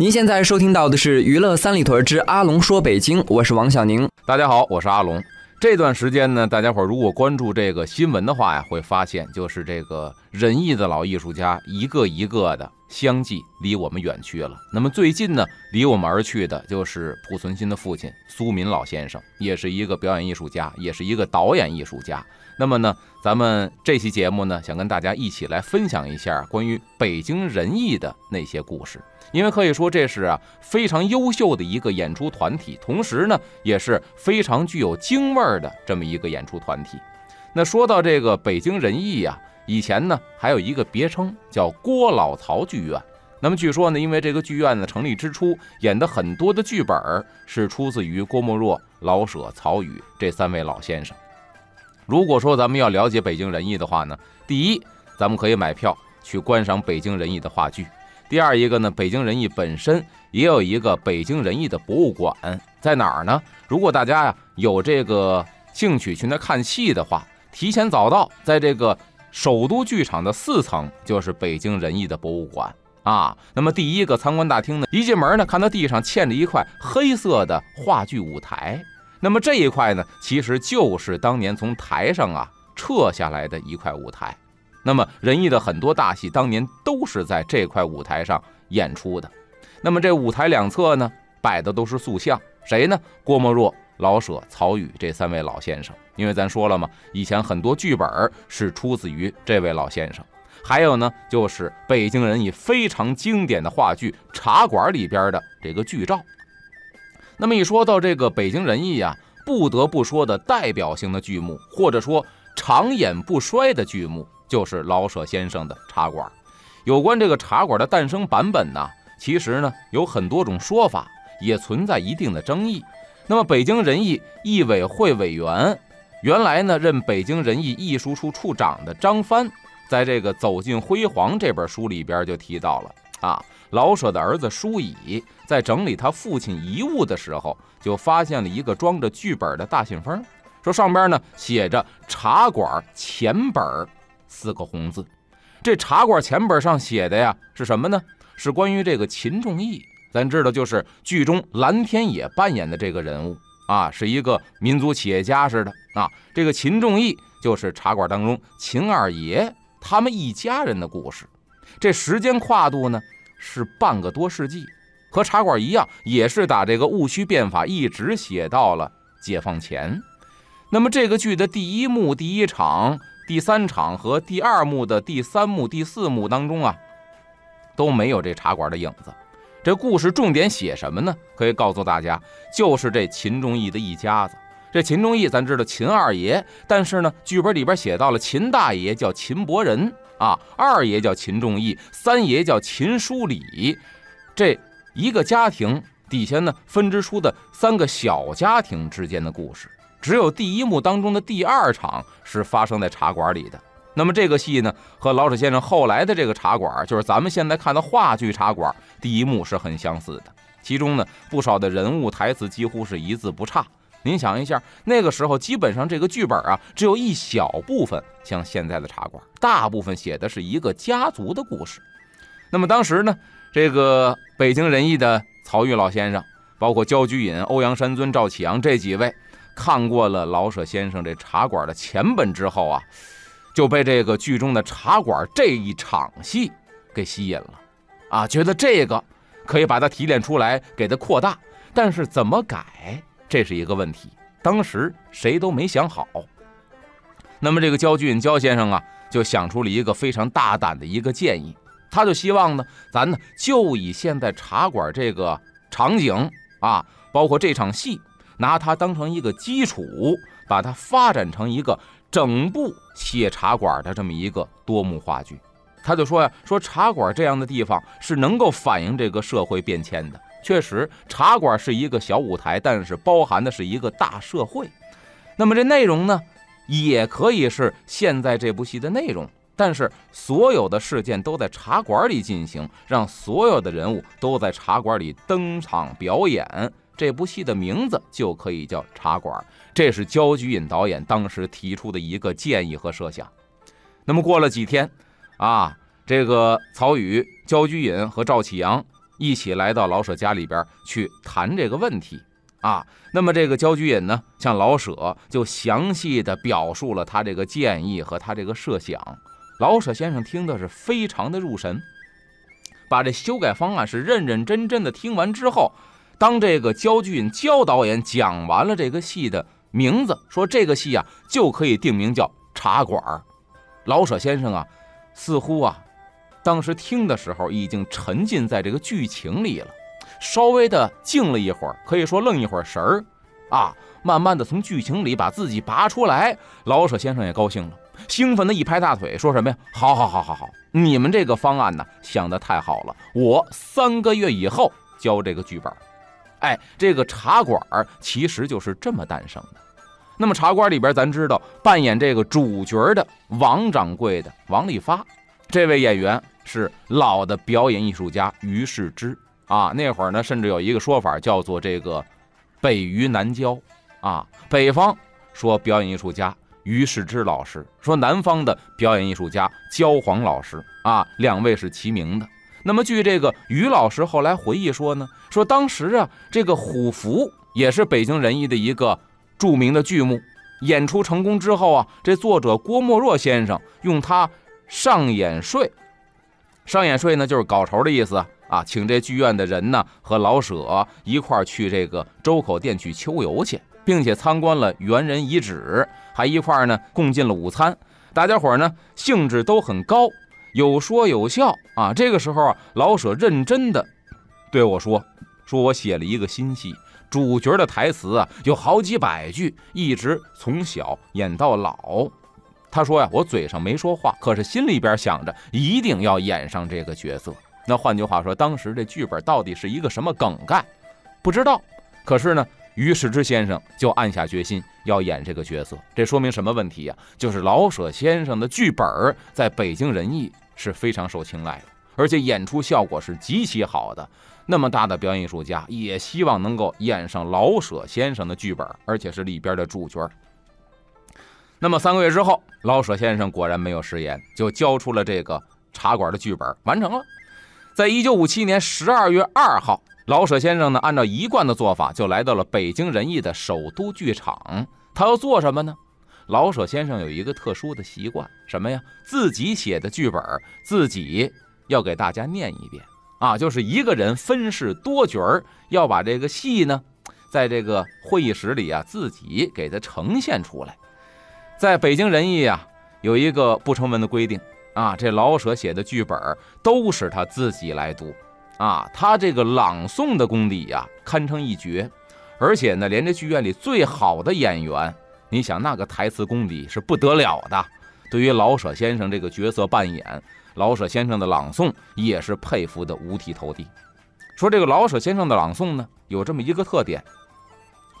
您现在收听到的是《娱乐三里屯之阿龙说北京》，我是王小宁。大家好，我是阿龙。这段时间呢，大家伙儿如果关注这个新闻的话呀，会发现就是这个仁义的老艺术家一个一个的相继离我们远去了。那么最近呢，离我们而去的就是濮存昕的父亲苏民老先生，也是一个表演艺术家，也是一个导演艺术家。那么呢，咱们这期节目呢，想跟大家一起来分享一下关于北京人艺的那些故事。因为可以说这是啊非常优秀的一个演出团体，同时呢也是非常具有京味儿的这么一个演出团体。那说到这个北京人艺呀，以前呢还有一个别称叫郭老曹剧院。那么据说呢，因为这个剧院呢成立之初演的很多的剧本是出自于郭沫若、老舍、曹禺这三位老先生。如果说咱们要了解北京人艺的话呢，第一，咱们可以买票去观赏北京人艺的话剧。第二一个呢，北京人艺本身也有一个北京人艺的博物馆，在哪儿呢？如果大家呀有这个兴趣去那看戏的话，提前早到，在这个首都剧场的四层就是北京人艺的博物馆啊。那么第一个参观大厅呢，一进门呢，看到地上嵌着一块黑色的话剧舞台，那么这一块呢，其实就是当年从台上啊撤下来的一块舞台。那么仁义的很多大戏当年都是在这块舞台上演出的。那么这舞台两侧呢，摆的都是塑像，谁呢？郭沫若、老舍、曹禺这三位老先生。因为咱说了嘛，以前很多剧本是出自于这位老先生。还有呢，就是北京人艺非常经典的话剧《茶馆》里边的这个剧照。那么一说到这个北京人艺呀，不得不说的代表性的剧目，或者说长演不衰的剧目。就是老舍先生的茶馆，有关这个茶馆的诞生版本呢，其实呢有很多种说法，也存在一定的争议。那么北京人艺艺委会委员，原来呢任北京人艺艺术处处长的张帆，在这个《走进辉煌》这本书里边就提到了啊，老舍的儿子舒乙在整理他父亲遗物的时候，就发现了一个装着剧本的大信封，说上边呢写着茶馆前本。四个红字，这茶馆前本上写的呀是什么呢？是关于这个秦仲义。咱知道，就是剧中蓝天野扮演的这个人物啊，是一个民族企业家似的啊。这个秦仲义就是茶馆当中秦二爷他们一家人的故事。这时间跨度呢是半个多世纪，和茶馆一样，也是打这个戊戌变法一直写到了解放前。那么这个剧的第一幕第一场。第三场和第二幕的第三幕、第四幕当中啊，都没有这茶馆的影子。这故事重点写什么呢？可以告诉大家，就是这秦仲义的一家子。这秦仲义，咱知道秦二爷，但是呢，剧本里边写到了秦大爷叫秦伯仁啊，二爷叫秦仲义，三爷叫秦书礼。这一个家庭底下呢，分支出的三个小家庭之间的故事。只有第一幕当中的第二场是发生在茶馆里的。那么这个戏呢，和老舍先生后来的这个茶馆，就是咱们现在看的话剧茶馆，第一幕是很相似的。其中呢，不少的人物台词几乎是一字不差。您想一下，那个时候基本上这个剧本啊，只有一小部分像现在的茶馆，大部分写的是一个家族的故事。那么当时呢，这个北京人艺的曹禺老先生，包括焦菊隐、欧阳山尊、赵启阳这几位。看过了老舍先生这茶馆的前本之后啊，就被这个剧中的茶馆这一场戏给吸引了，啊，觉得这个可以把它提炼出来，给它扩大，但是怎么改，这是一个问题。当时谁都没想好。那么这个焦俊焦先生啊，就想出了一个非常大胆的一个建议，他就希望呢，咱呢就以现在茶馆这个场景啊，包括这场戏。拿它当成一个基础，把它发展成一个整部写茶馆的这么一个多幕话剧。他就说呀，说茶馆这样的地方是能够反映这个社会变迁的。确实，茶馆是一个小舞台，但是包含的是一个大社会。那么这内容呢，也可以是现在这部戏的内容。但是所有的事件都在茶馆里进行，让所有的人物都在茶馆里登场表演。这部戏的名字就可以叫《茶馆》。这是焦菊隐导演当时提出的一个建议和设想。那么过了几天，啊，这个曹禺、焦菊隐和赵启阳一起来到老舍家里边去谈这个问题。啊，那么这个焦菊隐呢，向老舍就详细的表述了他这个建议和他这个设想。老舍先生听的是非常的入神，把这修改方案是认认真真的听完之后，当这个焦俊焦导演讲完了这个戏的名字，说这个戏啊就可以定名叫《茶馆》。老舍先生啊，似乎啊，当时听的时候已经沉浸在这个剧情里了，稍微的静了一会儿，可以说愣一会儿神儿，啊，慢慢的从剧情里把自己拔出来。老舍先生也高兴了。兴奋的一拍大腿，说什么呀？好好好好好，你们这个方案呢想的太好了，我三个月以后交这个剧本。哎，这个茶馆其实就是这么诞生的。那么茶馆里边，咱知道扮演这个主角的王掌柜的王利发，这位演员是老的表演艺术家于世之啊。那会儿呢，甚至有一个说法叫做这个北于南交啊，北方说表演艺术家。于世之老师说：“南方的表演艺术家焦黄老师啊，两位是齐名的。那么，据这个于老师后来回忆说呢，说当时啊，这个虎符也是北京人艺的一个著名的剧目。演出成功之后啊，这作者郭沫若先生用他上演税，上演税呢就是搞酬的意思啊，请这剧院的人呢和老舍一块去这个周口店去秋游去。”并且参观了猿人遗址，还一块呢共进了午餐。大家伙呢兴致都很高，有说有笑啊。这个时候，老舍认真的对我说：“说我写了一个新戏，主角的台词啊有好几百句，一直从小演到老。”他说呀，我嘴上没说话，可是心里边想着一定要演上这个角色。那换句话说，当时这剧本到底是一个什么梗概，不知道。可是呢。于世之先生就暗下决心要演这个角色，这说明什么问题呀？就是老舍先生的剧本在北京人艺是非常受青睐的，而且演出效果是极其好的。那么大的表演艺术家也希望能够演上老舍先生的剧本，而且是里边的主角。那么三个月之后，老舍先生果然没有食言，就交出了这个茶馆的剧本，完成了。在一九五七年十二月二号。老舍先生呢，按照一贯的做法，就来到了北京人艺的首都剧场。他要做什么呢？老舍先生有一个特殊的习惯，什么呀？自己写的剧本，自己要给大家念一遍啊，就是一个人分饰多角儿，要把这个戏呢，在这个会议室里啊，自己给它呈现出来。在北京人艺啊，有一个不成文的规定啊，这老舍写的剧本都是他自己来读。啊，他这个朗诵的功底呀，堪称一绝，而且呢，连这剧院里最好的演员，你想那个台词功底是不得了的。对于老舍先生这个角色扮演，老舍先生的朗诵也是佩服的五体投地。说这个老舍先生的朗诵呢，有这么一个特点，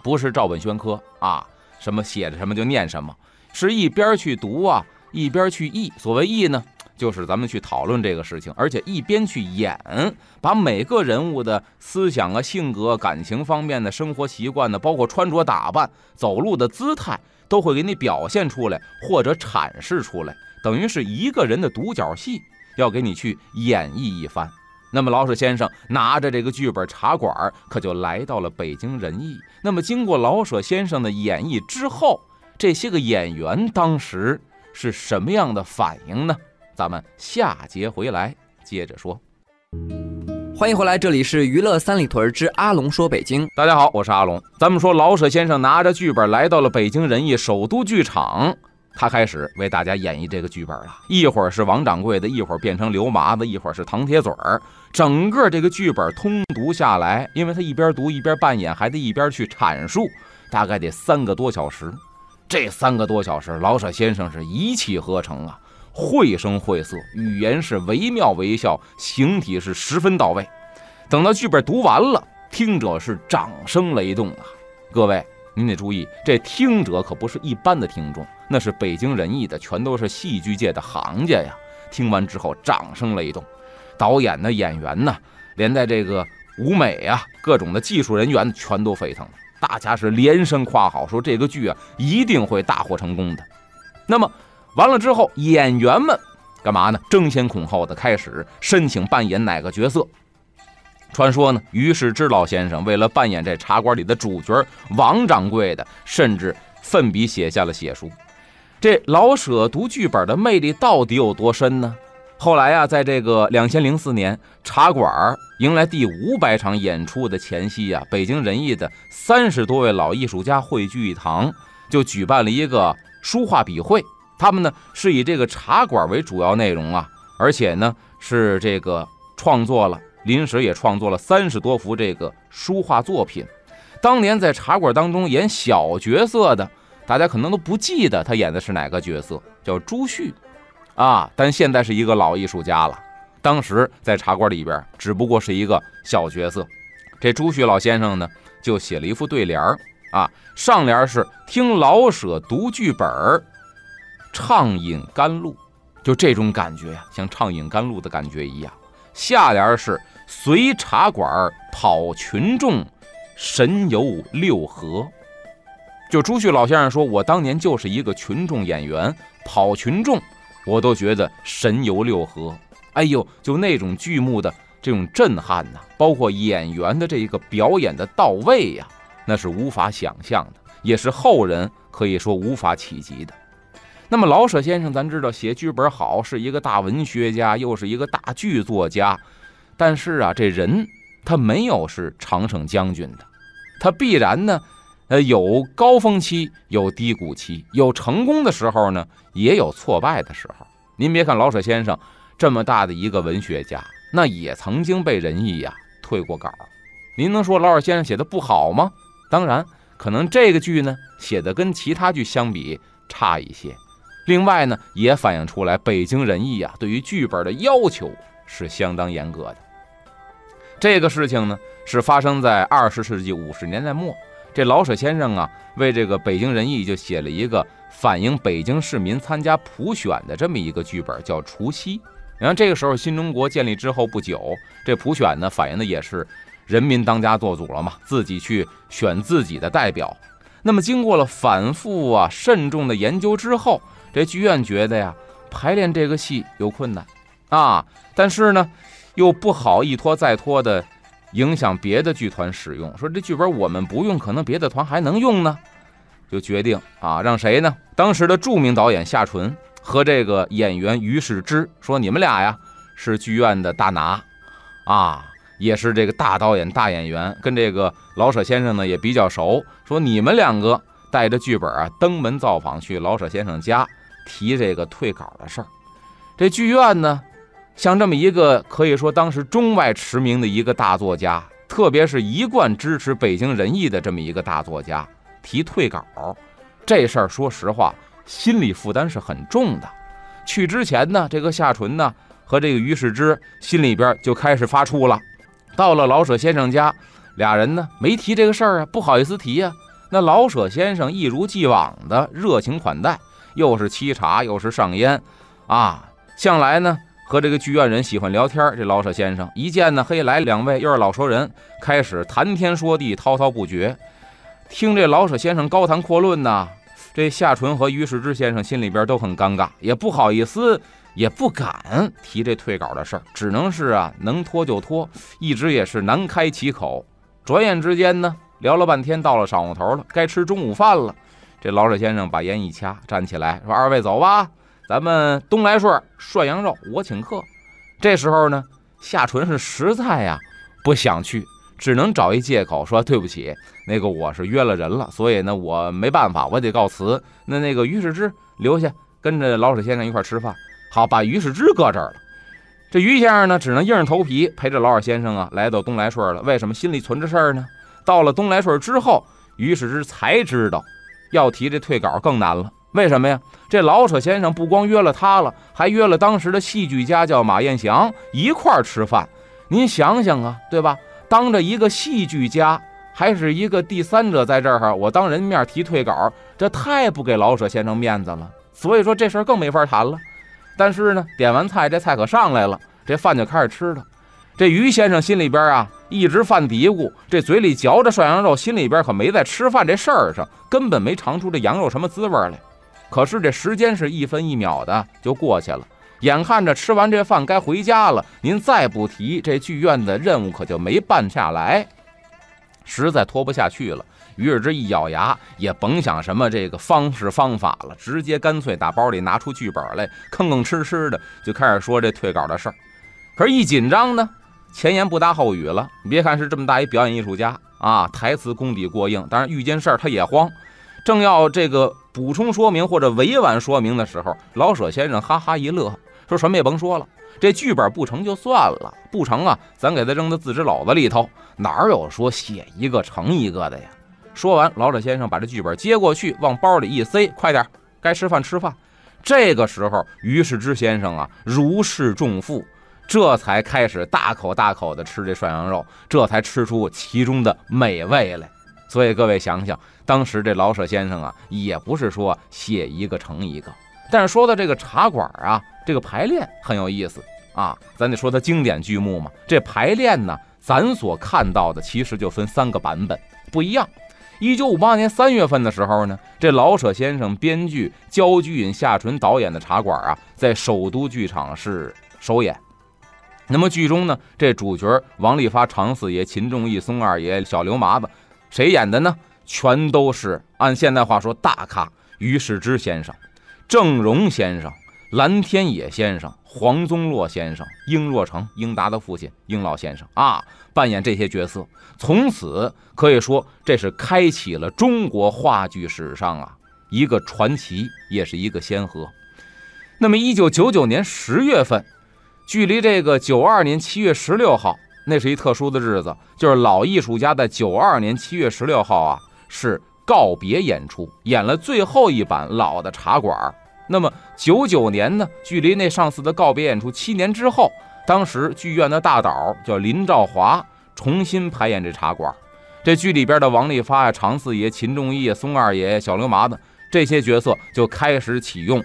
不是照本宣科啊，什么写着什么就念什么，是一边去读啊，一边去译。所谓译呢？就是咱们去讨论这个事情，而且一边去演，把每个人物的思想啊、性格、感情方面的生活习惯呢，包括穿着打扮、走路的姿态，都会给你表现出来或者阐释出来，等于是一个人的独角戏，要给你去演绎一番。那么老舍先生拿着这个剧本《茶馆》，可就来到了北京人艺。那么经过老舍先生的演绎之后，这些个演员当时是什么样的反应呢？咱们下节回来接着说。欢迎回来，这里是娱乐三里屯之阿龙说北京。大家好，我是阿龙。咱们说老舍先生拿着剧本来到了北京人艺首都剧场，他开始为大家演绎这个剧本了。一会儿是王掌柜的，一会儿变成刘麻子，一会儿是唐铁嘴儿。整个这个剧本通读下来，因为他一边读一边扮演，还得一边去阐述，大概得三个多小时。这三个多小时，老舍先生是一气呵成啊。绘声绘色，语言是惟妙惟肖，形体是十分到位。等到剧本读完了，听者是掌声雷动啊！各位，您得注意，这听者可不是一般的听众，那是北京人艺的，全都是戏剧界的行家呀。听完之后，掌声雷动，导演呢、演员呢，连带这个舞美啊，各种的技术人员全都沸腾了，大家是连声夸好，说这个剧啊一定会大获成功的。那么完了之后，演员们干嘛呢？争先恐后的开始申请扮演哪个角色。传说呢，于是之老先生为了扮演这茶馆里的主角王掌柜的，甚至奋笔写下了血书。这老舍读剧本的魅力到底有多深呢？后来啊，在这个两千零四年茶馆迎来第五百场演出的前夕啊，北京人艺的三十多位老艺术家汇聚一堂，就举办了一个书画笔会。他们呢是以这个茶馆为主要内容啊，而且呢是这个创作了。临时也创作了三十多幅这个书画作品。当年在茶馆当中演小角色的，大家可能都不记得他演的是哪个角色，叫朱旭啊。但现在是一个老艺术家了。当时在茶馆里边，只不过是一个小角色。这朱旭老先生呢，就写了一副对联儿啊，上联是听老舍读剧本儿，畅饮甘露，就这种感觉呀，像畅饮甘露的感觉一样。下联是随茶馆跑群众，神游六合。就朱旭老先生说，我当年就是一个群众演员，跑群众，我都觉得神游六合。哎呦，就那种剧目的这种震撼呐，包括演员的这一个表演的到位呀，那是无法想象的，也是后人可以说无法企及的。那么老舍先生，咱知道写剧本好，是一个大文学家，又是一个大剧作家。但是啊，这人他没有是常胜将军的，他必然呢，呃，有高峰期，有低谷期，有成功的时候呢，也有挫败的时候。您别看老舍先生这么大的一个文学家，那也曾经被人艺呀退过稿。您能说老舍先生写的不好吗？当然，可能这个剧呢写的跟其他剧相比差一些。另外呢，也反映出来北京人艺啊对于剧本的要求是相当严格的。这个事情呢是发生在二十世纪五十年代末，这老舍先生啊为这个北京人艺就写了一个反映北京市民参加普选的这么一个剧本，叫《除夕》。然后这个时候新中国建立之后不久，这普选呢反映的也是人民当家做主了嘛，自己去选自己的代表。那么经过了反复啊慎重的研究之后。这剧院觉得呀，排练这个戏有困难，啊，但是呢，又不好一拖再拖的影响别的剧团使用。说这剧本我们不用，可能别的团还能用呢，就决定啊，让谁呢？当时的著名导演夏纯和这个演员于世之说：“你们俩呀，是剧院的大拿，啊，也是这个大导演、大演员，跟这个老舍先生呢也比较熟。说你们两个带着剧本啊，登门造访去老舍先生家。”提这个退稿的事儿，这剧院呢，像这么一个可以说当时中外驰名的一个大作家，特别是一贯支持北京人艺的这么一个大作家提退稿，这事儿说实话，心理负担是很重的。去之前呢，这个夏纯呢和这个于世之心里边就开始发怵了。到了老舍先生家，俩人呢没提这个事儿啊，不好意思提呀。那老舍先生一如既往的热情款待。又是沏茶，又是上烟，啊，向来呢和这个剧院人喜欢聊天。这老舍先生一见呢，嘿，来两位又是老熟人，开始谈天说地，滔滔不绝。听这老舍先生高谈阔论呢，这夏纯和于世之先生心里边都很尴尬，也不好意思，也不敢提这退稿的事儿，只能是啊，能拖就拖，一直也是难开其口。转眼之间呢，聊了半天，到了晌午头了，该吃中午饭了。这老舍先生把烟一掐，站起来说：“二位走吧，咱们东来顺涮羊肉，我请客。”这时候呢，夏纯是实在呀不想去，只能找一借口说：“对不起，那个我是约了人了，所以呢我没办法，我得告辞。”那那个于世之留下跟着老舍先生一块吃饭，好把于世之搁这儿了。这于先生呢，只能硬着头皮陪着老舍先生啊来到东来顺了。为什么心里存着事儿呢？到了东来顺之后，于世之才知道。要提这退稿更难了，为什么呀？这老舍先生不光约了他了，还约了当时的戏剧家叫马彦祥一块儿吃饭。您想想啊，对吧？当着一个戏剧家，还是一个第三者在这儿，我当人面提退稿，这太不给老舍先生面子了。所以说这事儿更没法谈了。但是呢，点完菜，这菜可上来了，这饭就开始吃了。这于先生心里边啊，一直犯嘀咕，这嘴里嚼着涮羊肉，心里边可没在吃饭这事儿上，根本没尝出这羊肉什么滋味来。可是这时间是一分一秒的就过去了，眼看着吃完这饭该回家了，您再不提这剧院的任务可就没办下来，实在拖不下去了。于是这一咬牙，也甭想什么这个方式方法了，直接干脆打包里拿出剧本来，吭吭哧哧的就开始说这退稿的事儿。可是，一紧张呢，前言不搭后语了。你别看是这么大一表演艺术家啊，台词功底过硬，但是遇见事儿他也慌。正要这个补充说明或者委婉说明的时候，老舍先生哈哈一乐，说什么也甭说了，这剧本不成就算了，不成啊，咱给他扔到自知篓子里头，哪有说写一个成一个的呀？说完，老舍先生把这剧本接过去，往包里一塞，快点，该吃饭吃饭。这个时候，于世之先生啊，如释重负，这才开始大口大口的吃这涮羊肉，这才吃出其中的美味来。所以各位想想，当时这老舍先生啊，也不是说写一个成一个。但是说到这个茶馆啊，这个排练很有意思啊，咱得说它经典剧目嘛。这排练呢，咱所看到的其实就分三个版本，不一样。一九五八年三月份的时候呢，这老舍先生编剧焦菊隐、夏纯导演的茶馆啊，在首都剧场是首演。那么剧中呢，这主角王利发、常四爷、秦仲义、松二爷、小刘麻子。谁演的呢？全都是按现代话说大咖，于世之先生、郑荣先生、蓝天野先生、黄宗洛先生、英若诚、英达的父亲英老先生啊，扮演这些角色。从此可以说，这是开启了中国话剧史上啊一个传奇，也是一个先河。那么，一九九九年十月份，距离这个九二年七月十六号。那是一特殊的日子，就是老艺术家在九二年七月十六号啊，是告别演出，演了最后一版老的茶馆。那么九九年呢，距离那上次的告别演出七年之后，当时剧院的大导叫林兆华，重新排演这茶馆。这剧里边的王利发呀、常四爷、秦仲义、松二爷、小刘麻子这些角色就开始启用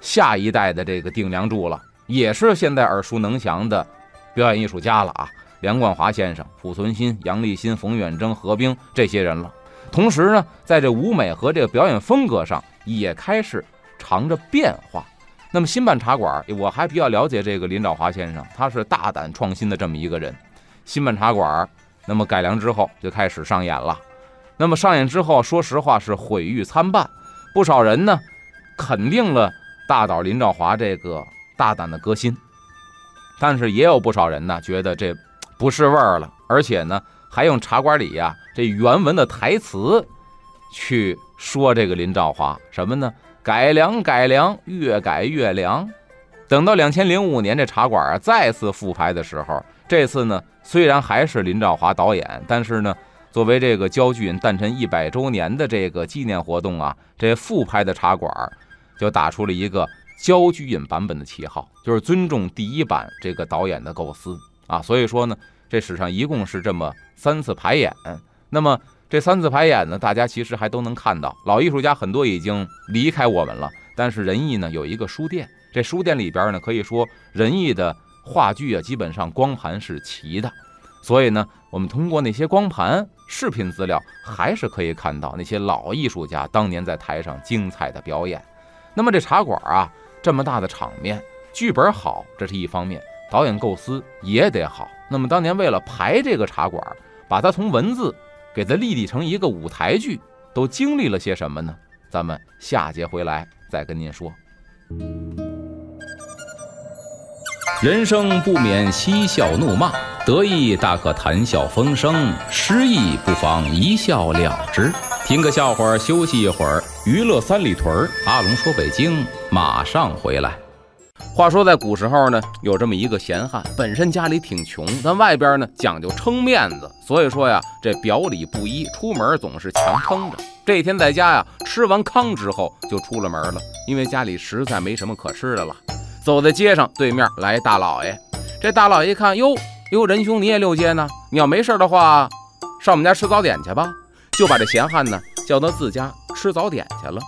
下一代的这个顶梁柱了，也是现在耳熟能详的表演艺术家了啊。梁冠华先生、濮存昕、杨立新、冯远征、何冰这些人了。同时呢，在这舞美和这个表演风格上也开始尝着变化。那么新办茶馆，我还比较了解这个林兆华先生，他是大胆创新的这么一个人。新办茶馆，那么改良之后就开始上演了。那么上演之后，说实话是毁誉参半，不少人呢肯定了大导林兆华这个大胆的革新，但是也有不少人呢觉得这。不是味儿了，而且呢，还用茶馆里呀这原文的台词去说这个林兆华什么呢？改良改良，越改越凉。等到两千零五年这茶馆啊再次复排的时候，这次呢虽然还是林兆华导演，但是呢作为这个焦菊隐诞辰一百周年的这个纪念活动啊，这复拍的茶馆就打出了一个焦菊隐版本的旗号，就是尊重第一版这个导演的构思啊。所以说呢。这史上一共是这么三次排演，那么这三次排演呢，大家其实还都能看到，老艺术家很多已经离开我们了，但是仁义呢有一个书店，这书店里边呢可以说仁义的话剧啊，基本上光盘是齐的，所以呢，我们通过那些光盘视频资料，还是可以看到那些老艺术家当年在台上精彩的表演。那么这茶馆啊，这么大的场面，剧本好，这是一方面。导演构思也得好。那么当年为了排这个茶馆，把它从文字给它立体成一个舞台剧，都经历了些什么呢？咱们下节回来再跟您说。人生不免嬉笑怒骂，得意大可谈笑风生，失意不妨一笑了之。听个笑话，休息一会儿。娱乐三里屯，阿龙说北京，马上回来。话说，在古时候呢，有这么一个闲汉，本身家里挺穷，但外边呢讲究撑面子，所以说呀，这表里不一，出门总是强撑着。这天在家呀，吃完糠之后就出了门了，因为家里实在没什么可吃的了。走在街上，对面来一大老爷。这大老爷一看，哟哟，仁兄你也溜街呢？你要没事的话，上我们家吃早点去吧。就把这闲汉呢叫到自家吃早点去了。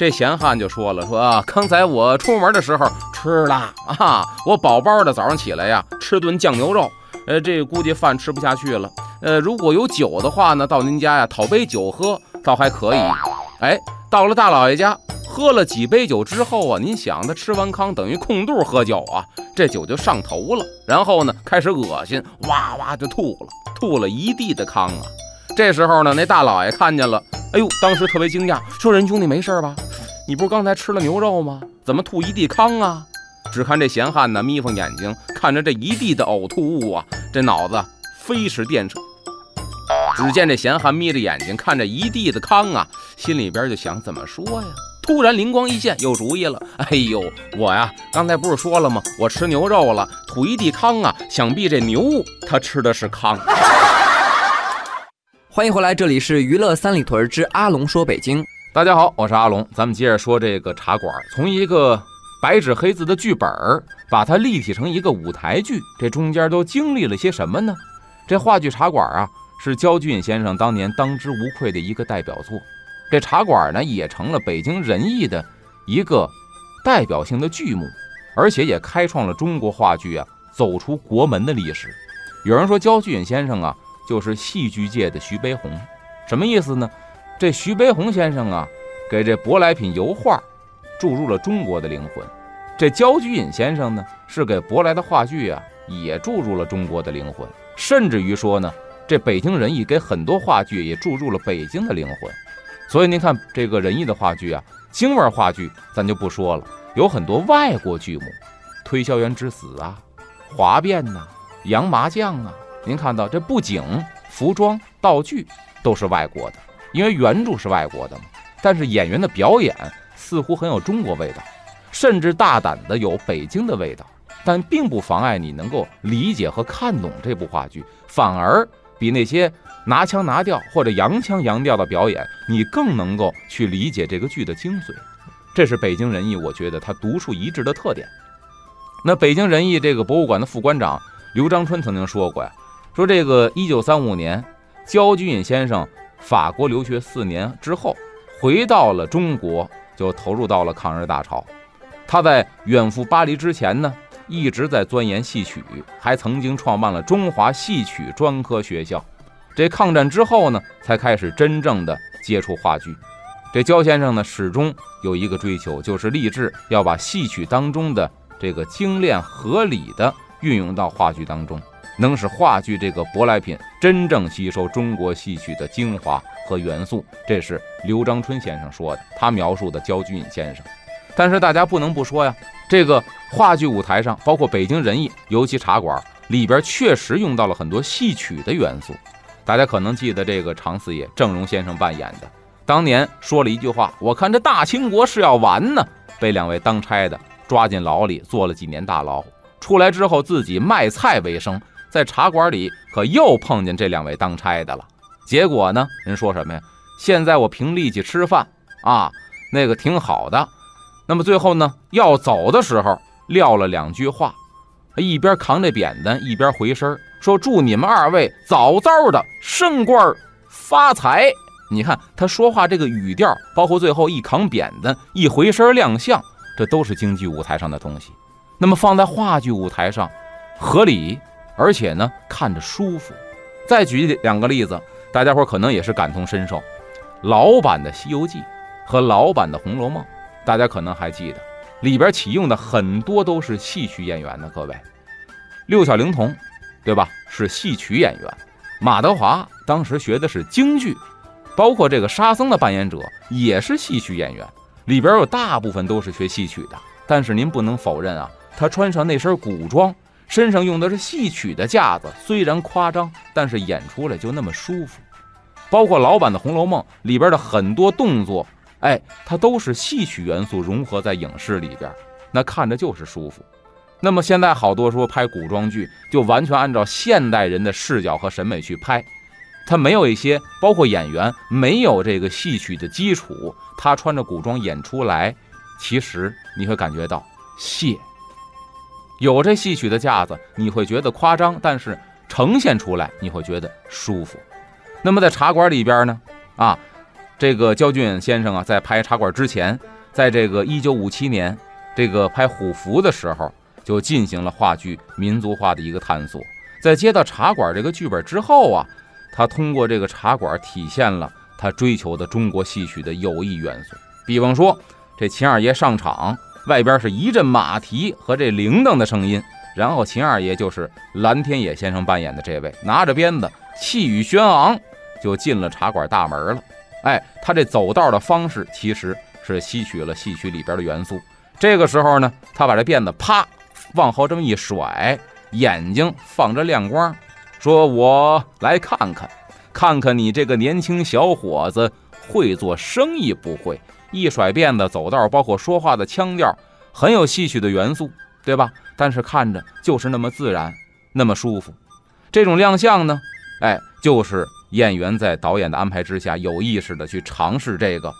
这闲汉就说了，说啊，刚才我出门的时候吃了啊，我饱饱的，早上起来呀吃顿酱牛肉，呃，这估计饭吃不下去了。呃，如果有酒的话呢，到您家呀讨杯酒喝。倒还可以，哎，到了大老爷家，喝了几杯酒之后啊，您想他吃完糠等于空肚喝酒啊，这酒就上头了，然后呢开始恶心，哇哇就吐了，吐了一地的糠啊。这时候呢，那大老爷看见了，哎呦，当时特别惊讶，说：“仁兄，你没事吧？你不是刚才吃了牛肉吗？怎么吐一地糠啊？”只看这闲汉呢，眯缝眼睛看着这一地的呕吐物啊，这脑子飞驰电掣。只见这闲汉眯着眼睛看着一地的糠啊，心里边就想怎么说呀？突然灵光一现，有主意了。哎呦，我呀，刚才不是说了吗？我吃牛肉了，吐一地糠啊，想必这牛它吃的是糠。欢迎回来，这里是娱乐三里屯之阿龙说北京。大家好，我是阿龙，咱们接着说这个茶馆。从一个白纸黑字的剧本儿，把它立体成一个舞台剧，这中间都经历了些什么呢？这话剧茶馆啊。是焦俊先生当年当之无愧的一个代表作，这茶馆呢也成了北京人艺的一个代表性的剧目，而且也开创了中国话剧啊走出国门的历史。有人说焦俊先生啊就是戏剧界的徐悲鸿，什么意思呢？这徐悲鸿先生啊给这舶来品油画注入了中国的灵魂，这焦菊隐先生呢是给舶来的话剧啊也注入了中国的灵魂，甚至于说呢。这北京人艺给很多话剧也注入了北京的灵魂，所以您看这个人艺的话剧啊，京味话剧咱就不说了，有很多外国剧目，《推销员之死》啊，《华变》呐，《洋麻将》啊，您看到这布景、服装、道具都是外国的，因为原著是外国的嘛，但是演员的表演似乎很有中国味道，甚至大胆的有北京的味道，但并不妨碍你能够理解和看懂这部话剧，反而。比那些拿腔拿调或者洋腔洋调的表演，你更能够去理解这个剧的精髓。这是北京人艺，我觉得它独树一帜的特点。那北京人艺这个博物馆的副馆长刘章春曾经说过呀，说这个一九三五年，焦菊隐先生法国留学四年之后，回到了中国，就投入到了抗日大潮。他在远赴巴黎之前呢。一直在钻研戏曲，还曾经创办了中华戏曲专科学校。这抗战之后呢，才开始真正的接触话剧。这焦先生呢，始终有一个追求，就是立志要把戏曲当中的这个精炼合理的运用到话剧当中，能使话剧这个舶来品真正吸收中国戏曲的精华和元素。这是刘章春先生说的，他描述的焦君隐先生。但是大家不能不说呀，这个话剧舞台上，包括北京人艺，尤其茶馆里边，确实用到了很多戏曲的元素。大家可能记得这个常四爷郑荣先生扮演的，当年说了一句话：“我看这大清国是要完呢。”被两位当差的抓进牢里，坐了几年大牢。出来之后，自己卖菜为生，在茶馆里可又碰见这两位当差的了。结果呢，人说什么呀？现在我凭力气吃饭啊，那个挺好的。那么最后呢，要走的时候撂了两句话，一边扛着扁担，一边回身说：“祝你们二位早早的升官发财。”你看他说话这个语调，包括最后一扛扁担，一回身亮相，这都是京剧舞台上的东西。那么放在话剧舞台上，合理，而且呢看着舒服。再举两个例子，大家伙可能也是感同身受。老版的《西游记》和老版的《红楼梦》。大家可能还记得，里边启用的很多都是戏曲演员呢。各位，六小龄童，对吧？是戏曲演员。马德华当时学的是京剧，包括这个沙僧的扮演者也是戏曲演员。里边有大部分都是学戏曲的。但是您不能否认啊，他穿上那身古装，身上用的是戏曲的架子，虽然夸张，但是演出来就那么舒服。包括老版的《红楼梦》里边的很多动作。哎，它都是戏曲元素融合在影视里边，那看着就是舒服。那么现在好多说拍古装剧，就完全按照现代人的视角和审美去拍，他没有一些包括演员没有这个戏曲的基础，他穿着古装演出来，其实你会感觉到谢。有这戏曲的架子，你会觉得夸张，但是呈现出来你会觉得舒服。那么在茶馆里边呢，啊，这个焦俊先生啊，在拍茶馆之前，在这个一九五七年这个拍虎符的时候，就进行了话剧民族化的一个探索。在接到茶馆这个剧本之后啊，他通过这个茶馆体现了他追求的中国戏曲的有益元素。比方说，这秦二爷上场。外边是一阵马蹄和这铃铛的声音，然后秦二爷就是蓝天野先生扮演的这位，拿着鞭子，气宇轩昂，就进了茶馆大门了。哎，他这走道的方式其实是吸取了戏曲里边的元素。这个时候呢，他把这辫子啪往后这么一甩，眼睛放着亮光，说：“我来看看，看看你这个年轻小伙子会做生意不会。”一甩辫子走道，包括说话的腔调，很有戏曲的元素，对吧？但是看着就是那么自然，那么舒服。这种亮相呢，哎，就是演员在导演的安排之下，有意识的去尝试这个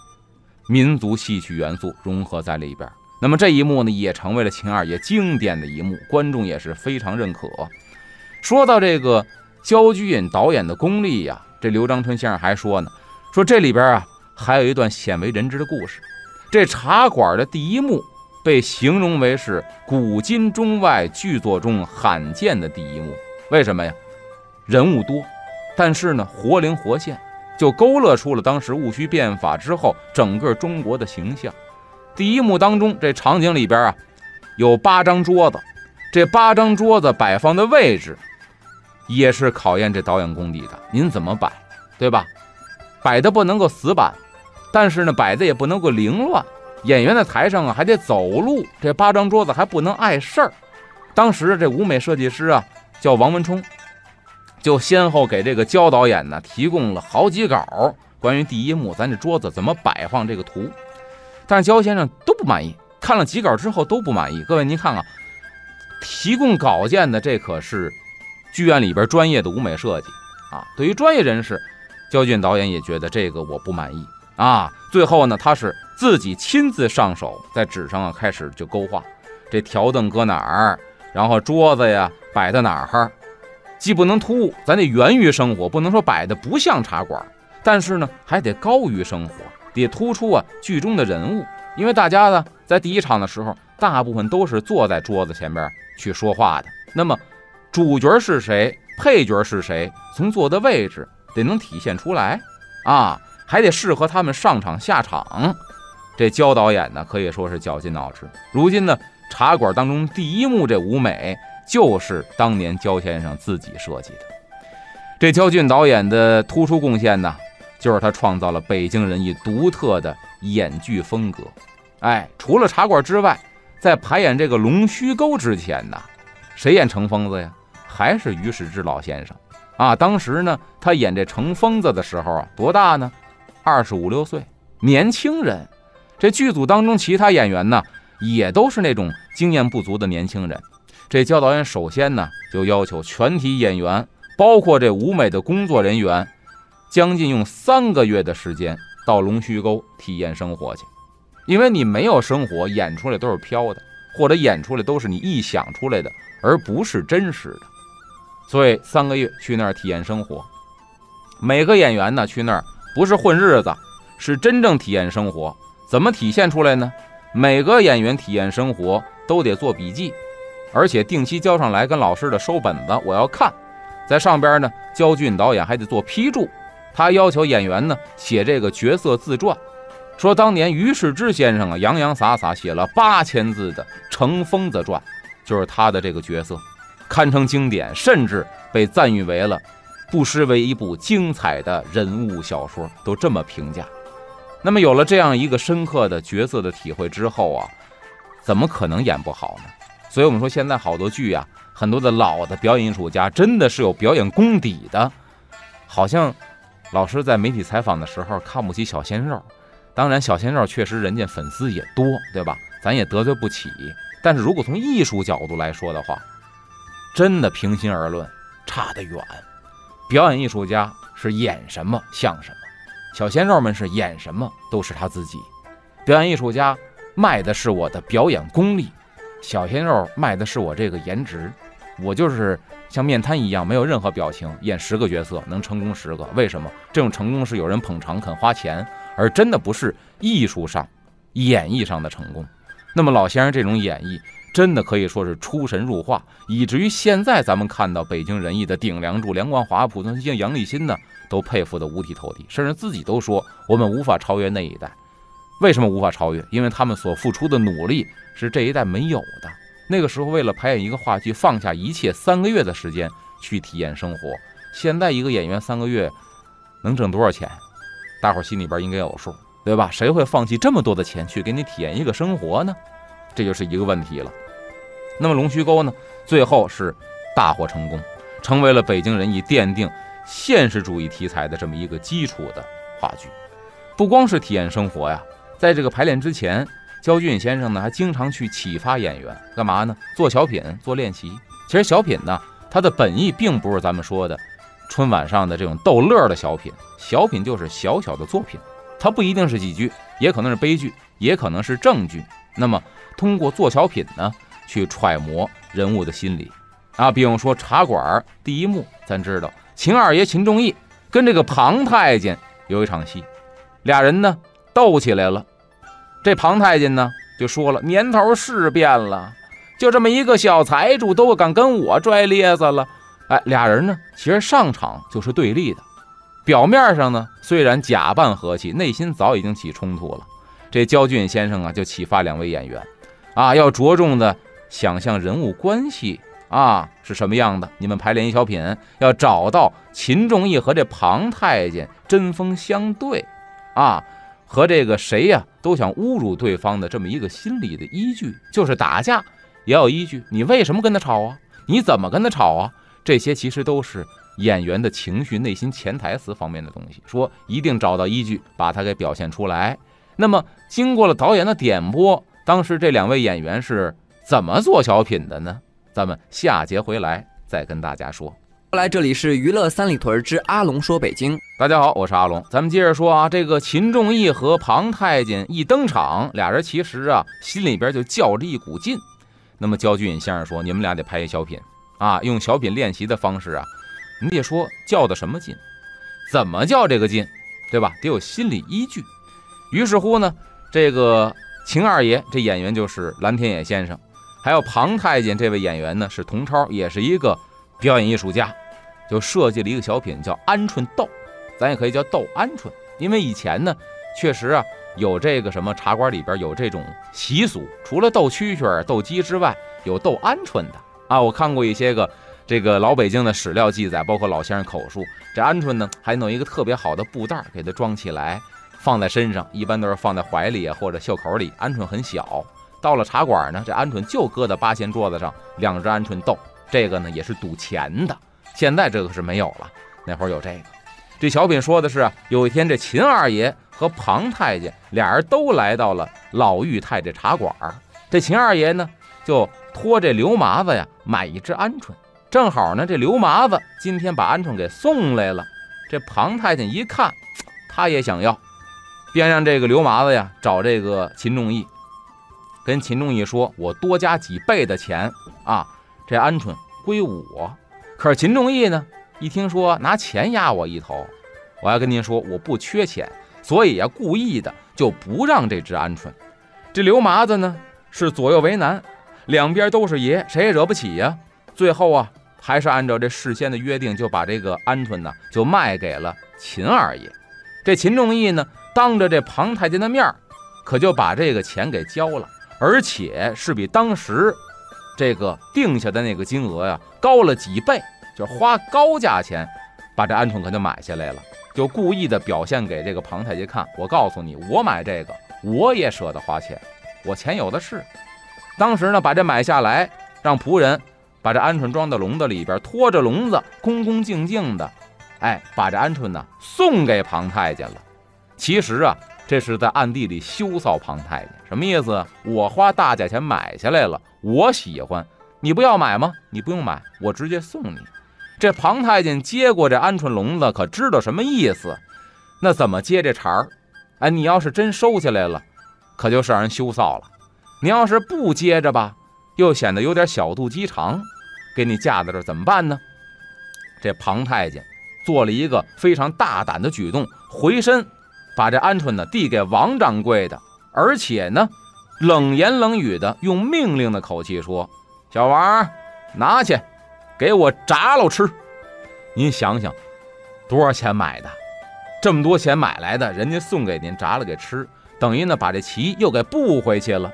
民族戏曲元素融合在里边。那么这一幕呢，也成为了秦二爷经典的一幕，观众也是非常认可。说到这个焦菊隐导演的功力呀，这刘章春先生还说呢，说这里边啊。还有一段鲜为人知的故事，这茶馆的第一幕被形容为是古今中外剧作中罕见的第一幕。为什么呀？人物多，但是呢活灵活现，就勾勒出了当时戊戌变法之后整个中国的形象。第一幕当中，这场景里边啊，有八张桌子，这八张桌子摆放的位置，也是考验这导演功底的。您怎么摆，对吧？摆的不能够死板。但是呢，摆的也不能够凌乱，演员在台上啊还得走路，这八张桌子还不能碍事儿。当时这舞美设计师啊叫王文冲，就先后给这个焦导演呢提供了好几稿关于第一幕咱这桌子怎么摆放这个图，但是焦先生都不满意，看了几稿之后都不满意。各位您看啊，提供稿件的这可是剧院里边专业的舞美设计啊，对于专业人士，焦俊导演也觉得这个我不满意。啊，最后呢，他是自己亲自上手，在纸上啊开始就勾画，这条凳搁哪儿，然后桌子呀摆在哪儿，既不能突兀，咱得源于生活，不能说摆的不像茶馆，但是呢还得高于生活，得突出啊剧中的人物，因为大家呢在第一场的时候，大部分都是坐在桌子前边去说话的，那么主角是谁，配角是谁，从坐的位置得能体现出来。啊。还得适合他们上场下场，这焦导演呢可以说是绞尽脑汁。如今呢，茶馆当中第一幕这舞美就是当年焦先生自己设计的。这焦俊导演的突出贡献呢，就是他创造了北京人艺独特的演剧风格。哎，除了茶馆之外，在排演这个《龙须沟》之前呢，谁演程疯子呀？还是于世之老先生啊？当时呢，他演这程疯子的时候啊，多大呢？二十五六岁，年轻人。这剧组当中其他演员呢，也都是那种经验不足的年轻人。这教导演首先呢，就要求全体演员，包括这舞美的工作人员，将近用三个月的时间到龙须沟体验生活去。因为你没有生活，演出来都是飘的，或者演出来都是你臆想出来的，而不是真实的。所以三个月去那儿体验生活，每个演员呢去那儿。不是混日子，是真正体验生活。怎么体现出来呢？每个演员体验生活都得做笔记，而且定期交上来跟老师的收本子，我要看。在上边呢，焦俊导演还得做批注。他要求演员呢写这个角色自传，说当年于世之先生啊洋洋洒洒写了八千字的《程疯子传》，就是他的这个角色，堪称经典，甚至被赞誉为了。不失为一部精彩的人物小说，都这么评价。那么有了这样一个深刻的角色的体会之后啊，怎么可能演不好呢？所以我们说现在好多剧啊，很多的老的表演艺术家真的是有表演功底的。好像老师在媒体采访的时候看不起小鲜肉，当然小鲜肉确实人家粉丝也多，对吧？咱也得罪不起。但是如果从艺术角度来说的话，真的平心而论，差得远。表演艺术家是演什么像什么，小鲜肉们是演什么都是他自己。表演艺术家卖的是我的表演功力，小鲜肉卖的是我这个颜值。我就是像面瘫一样，没有任何表情，演十个角色能成功十个。为什么？这种成功是有人捧场肯花钱，而真的不是艺术上、演绎上的成功。那么老先生这种演绎，真的可以说是出神入化，以至于现在咱们看到北京人艺的顶梁柱梁冠华、濮存昕、杨立新呢，都佩服得五体投地，甚至自己都说我们无法超越那一代。为什么无法超越？因为他们所付出的努力是这一代没有的。那个时候为了排演一个话剧，放下一切三个月的时间去体验生活。现在一个演员三个月能挣多少钱？大伙儿心里边应该有数，对吧？谁会放弃这么多的钱去给你体验一个生活呢？这就是一个问题了。那么《龙须沟》呢，最后是大获成功，成为了北京人艺奠定现实主义题材的这么一个基础的话剧。不光是体验生活呀，在这个排练之前，焦俊先生呢还经常去启发演员，干嘛呢？做小品，做练习。其实小品呢，它的本意并不是咱们说的春晚上的这种逗乐的小品，小品就是小小的作品，它不一定是喜剧，也可能是悲剧，也可能是正剧。那么通过做小品呢，去揣摩人物的心理啊。比方说《茶馆》第一幕，咱知道秦二爷秦仲义跟这个庞太监有一场戏，俩人呢斗起来了。这庞太监呢就说了：“年头是变了，就这么一个小财主都敢跟我拽咧子了。”哎，俩人呢其实上场就是对立的，表面上呢虽然假扮和气，内心早已经起冲突了。这焦俊先生啊就启发两位演员。啊，要着重的想象人物关系啊是什么样的？你们排练一小品，要找到秦仲义和这庞太监针锋相对，啊，和这个谁呀都想侮辱对方的这么一个心理的依据，就是打架也有依据。你为什么跟他吵啊？你怎么跟他吵啊？这些其实都是演员的情绪、内心潜台词方面的东西。说一定找到依据，把它给表现出来。那么经过了导演的点拨。当时这两位演员是怎么做小品的呢？咱们下节回来再跟大家说。后来这里是娱乐三里屯之阿龙说北京，大家好，我是阿龙。咱们接着说啊，这个秦仲义和庞太监一登场，俩人其实啊心里边就较着一股劲。那么焦俊先生说，你们俩得拍一小品啊，用小品练习的方式啊，你得说较的什么劲，怎么较这个劲，对吧？得有心理依据。于是乎呢，这个。秦二爷这演员就是蓝天野先生，还有庞太监这位演员呢是童超，也是一个表演艺术家，就设计了一个小品叫《鹌鹑斗》，咱也可以叫斗鹌鹑，因为以前呢确实啊有这个什么茶馆里边有这种习俗，除了斗蛐蛐、斗鸡之外，有斗鹌鹑的啊。我看过一些个这个老北京的史料记载，包括老先生口述，这鹌鹑呢还弄一个特别好的布袋给它装起来。放在身上，一般都是放在怀里啊，或者袖口里。鹌鹑很小，到了茶馆呢，这鹌鹑就搁在八仙桌子上，两只鹌鹑斗。这个呢也是赌钱的。现在这个是没有了，那会儿有这个。这小品说的是，有一天这秦二爷和庞太监俩人都来到了。老裕泰这茶馆，这秦二爷呢就托这刘麻子呀买一只鹌鹑，正好呢这刘麻子今天把鹌鹑给送来了。这庞太监一看，他也想要。便让这个刘麻子呀找这个秦仲义，跟秦仲义说：“我多加几倍的钱啊，这鹌鹑归我。”可是秦仲义呢，一听说拿钱压我一头，我要跟您说，我不缺钱，所以呀，故意的就不让这只鹌鹑。这刘麻子呢是左右为难，两边都是爷，谁也惹不起呀。最后啊，还是按照这事先的约定，就把这个鹌鹑呢就卖给了秦二爷。这秦仲义呢。当着这庞太监的面可就把这个钱给交了，而且是比当时这个定下的那个金额呀高了几倍，就花高价钱把这鹌鹑可就买下来了，就故意的表现给这个庞太监看。我告诉你，我买这个我也舍得花钱，我钱有的是。当时呢，把这买下来，让仆人把这鹌鹑装到笼子里边，拖着笼子，恭恭敬敬的，哎，把这鹌鹑呢送给庞太监了。其实啊，这是在暗地里羞臊庞太监，什么意思？我花大价钱买下来了，我喜欢，你不要买吗？你不用买，我直接送你。这庞太监接过这鹌鹑笼子，可知道什么意思？那怎么接这茬儿？哎，你要是真收下来了，可就是让人羞臊了；你要是不接着吧，又显得有点小肚鸡肠，给你架在这儿怎么办呢？这庞太监做了一个非常大胆的举动，回身把这鹌鹑呢递给王掌柜的，而且呢冷言冷语的用命令的口气说：“小王，拿去，给我炸了吃。”您想想，多少钱买的？这么多钱买来的，人家送给您炸了给吃，等于呢把这棋又给布回去了。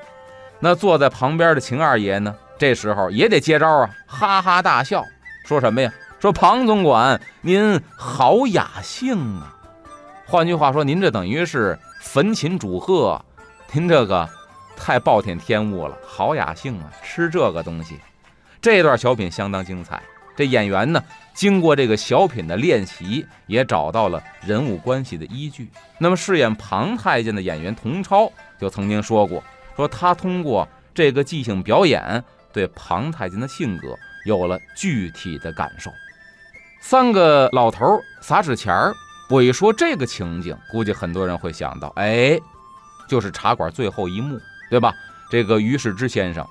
那坐在旁边的秦二爷呢，这时候也得接招啊，哈哈大笑，说什么呀？说庞总管您好雅兴啊。换句话说，您这等于是焚琴煮鹤，您这个太暴殄天物了，好雅兴啊，吃这个东西。这段小品相当精彩，这演员呢？经过这个小品的练习，也找到了人物关系的依据。那么饰演庞太监的演员童超就曾经说过，说他通过这个即兴表演，对庞太监的性格有了具体的感受。三个老头儿撒纸钱儿，我一说这个情景，估计很多人会想到，哎，就是茶馆最后一幕，对吧？这个于世之先生、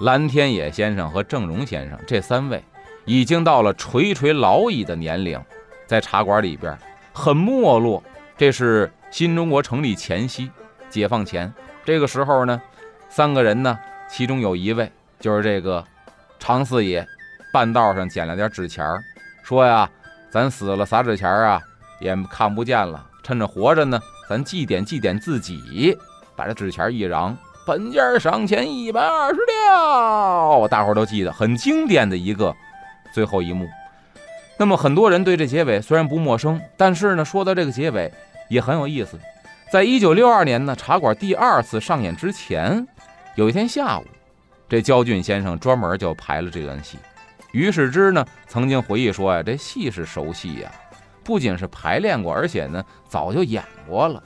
蓝天野先生和郑荣先生这三位。已经到了垂垂老矣的年龄，在茶馆里边很没落。这是新中国成立前夕，解放前这个时候呢，三个人呢，其中有一位就是这个常四爷，半道上捡了点纸钱儿，说呀，咱死了撒纸钱儿啊，也看不见了，趁着活着呢，咱祭奠祭奠自己，把这纸钱一扔，本家赏钱一百二十两，大伙都记得，很经典的一个。最后一幕，那么很多人对这结尾虽然不陌生，但是呢，说到这个结尾也很有意思。在一九六二年呢，茶馆第二次上演之前，有一天下午，这焦俊先生专门就排了这段戏。于是之呢曾经回忆说呀，这戏是熟戏呀，不仅是排练过，而且呢早就演过了。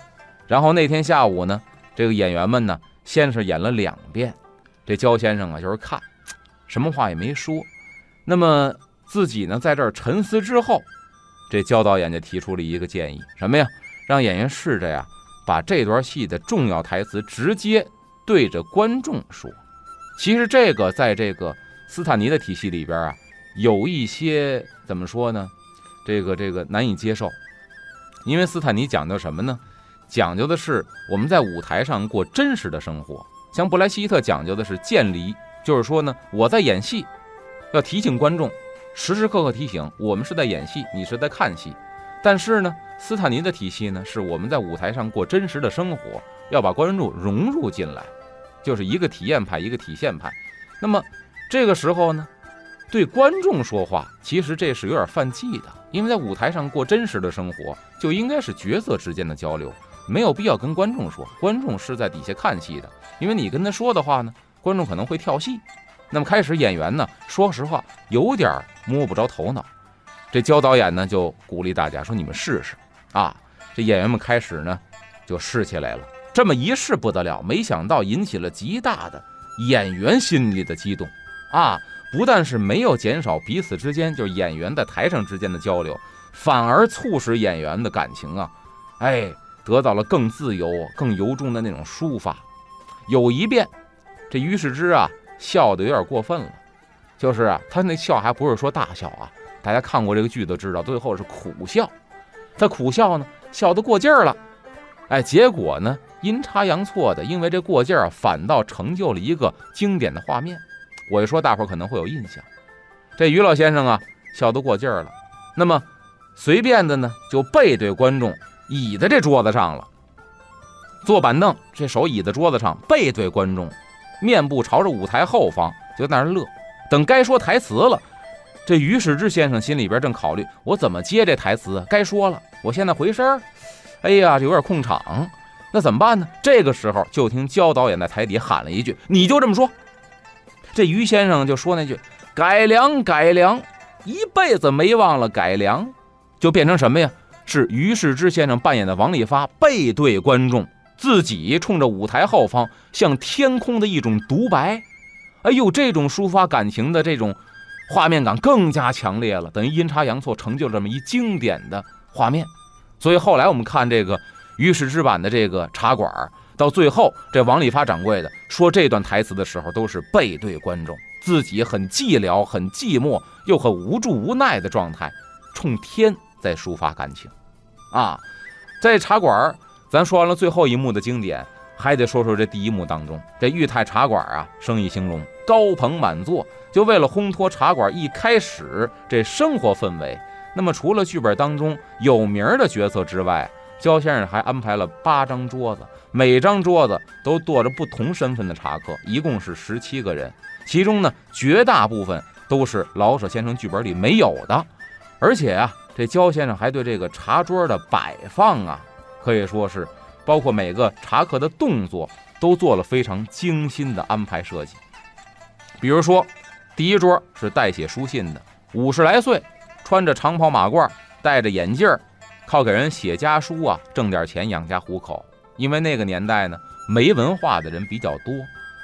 然后那天下午呢，这个演员们呢先是演了两遍，这焦先生啊就是看，什么话也没说。那么自己呢，在这儿沉思之后，这焦导演就提出了一个建议，什么呀？让演员试着呀，把这段戏的重要台词直接对着观众说。其实这个在这个斯坦尼的体系里边啊，有一些怎么说呢？这个这个难以接受，因为斯坦尼讲究什么呢？讲究的是我们在舞台上过真实的生活。像布莱希特讲究的是渐离，就是说呢，我在演戏。要提醒观众，时时刻刻提醒我们是在演戏，你是在看戏。但是呢，斯坦尼的体系呢，是我们在舞台上过真实的生活，要把观众融入进来，就是一个体验派，一个体现派。那么这个时候呢，对观众说话，其实这是有点犯忌的，因为在舞台上过真实的生活，就应该是角色之间的交流，没有必要跟观众说。观众是在底下看戏的，因为你跟他说的话呢，观众可能会跳戏。那么开始演员呢，说实话有点摸不着头脑。这焦导演呢就鼓励大家说：“你们试试啊！”这演员们开始呢就试起来了。这么一试不得了，没想到引起了极大的演员心里的激动啊！不但是没有减少彼此之间就是演员在台上之间的交流，反而促使演员的感情啊，哎，得到了更自由、更由衷的那种抒发。有一遍，这于世之啊。笑的有点过分了，就是啊，他那笑还不是说大笑啊，大家看过这个剧都知道，最后是苦笑。他苦笑呢，笑得过劲儿了，哎，结果呢，阴差阳错的，因为这过劲儿，反倒成就了一个经典的画面。我一说，大伙可能会有印象。这于老先生啊，笑得过劲儿了，那么随便的呢，就背对观众，倚在这桌子上了，坐板凳，这手倚在桌子上，背对观众。面部朝着舞台后方，就在那儿乐。等该说台词了，这于世之先生心里边正考虑：我怎么接这台词？该说了，我现在回身儿，哎呀，这有点空场，那怎么办呢？这个时候，就听焦导演在台底喊了一句：“你就这么说。”这于先生就说那句：“改良，改良，一辈子没忘了改良。”就变成什么呀？是于世之先生扮演的王利发背对观众。自己冲着舞台后方，向天空的一种独白。哎呦，这种抒发感情的这种画面感更加强烈了，等于阴差阳错成就了这么一经典的画面。所以后来我们看这个于世之版的这个茶馆，到最后这王利发掌柜的说这段台词的时候，都是背对观众，自己很寂寥、很寂寞又很无助无奈的状态，冲天在抒发感情。啊，在茶馆，咱说完了最后一幕的经典，还得说说这第一幕当中，这裕泰茶馆啊，生意兴隆，高朋满座，就为了烘托茶馆一开始这生活氛围。那么除了剧本当中有名的角色之外，焦先生还安排了八张桌子，每张桌子都坐着不同身份的茶客，一共是十七个人，其中呢，绝大部分都是老舍先生剧本里没有的，而且啊。这焦先生还对这个茶桌的摆放啊，可以说是包括每个茶客的动作都做了非常精心的安排设计。比如说，第一桌是代写书信的，五十来岁，穿着长袍马褂，戴着眼镜，靠给人写家书啊，挣点钱养家糊口。因为那个年代呢，没文化的人比较多，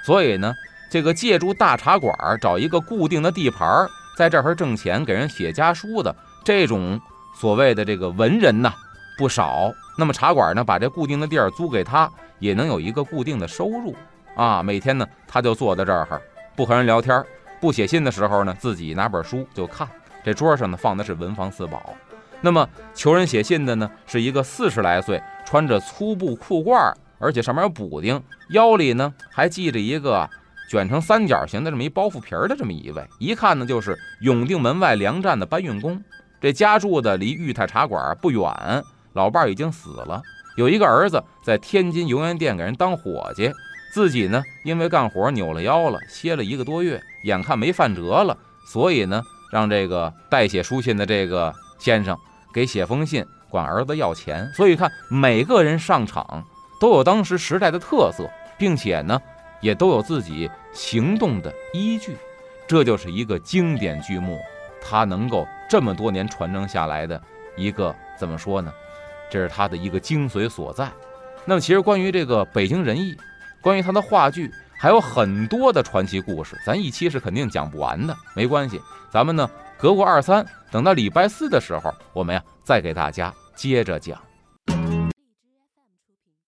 所以呢，这个借助大茶馆找一个固定的地盘，在这儿挣钱，给人写家书的。这种所谓的这个文人呢不少，那么茶馆呢把这固定的地儿租给他，也能有一个固定的收入啊。每天呢他就坐在这儿，不和人聊天，不写信的时候呢自己拿本书就看。这桌上呢放的是文房四宝。那么求人写信的呢是一个四十来岁，穿着粗布裤褂，而且上面有补丁，腰里呢还系着一个。卷成三角形的这么一包袱皮儿的这么一位，一看呢就是永定门外粮站的搬运工。这家住的离裕泰茶馆不远，老伴儿已经死了，有一个儿子在天津油盐店给人当伙计，自己呢因为干活扭了腰了，歇了一个多月，眼看没饭辙了，所以呢让这个代写书信的这个先生给写封信，管儿子要钱。所以看每个人上场都有当时时代的特色，并且呢。也都有自己行动的依据，这就是一个经典剧目，它能够这么多年传承下来的一个怎么说呢？这是它的一个精髓所在。那么，其实关于这个北京人艺，关于它的话剧，还有很多的传奇故事，咱一期是肯定讲不完的。没关系，咱们呢隔过二三，等到礼拜四的时候，我们呀再给大家接着讲。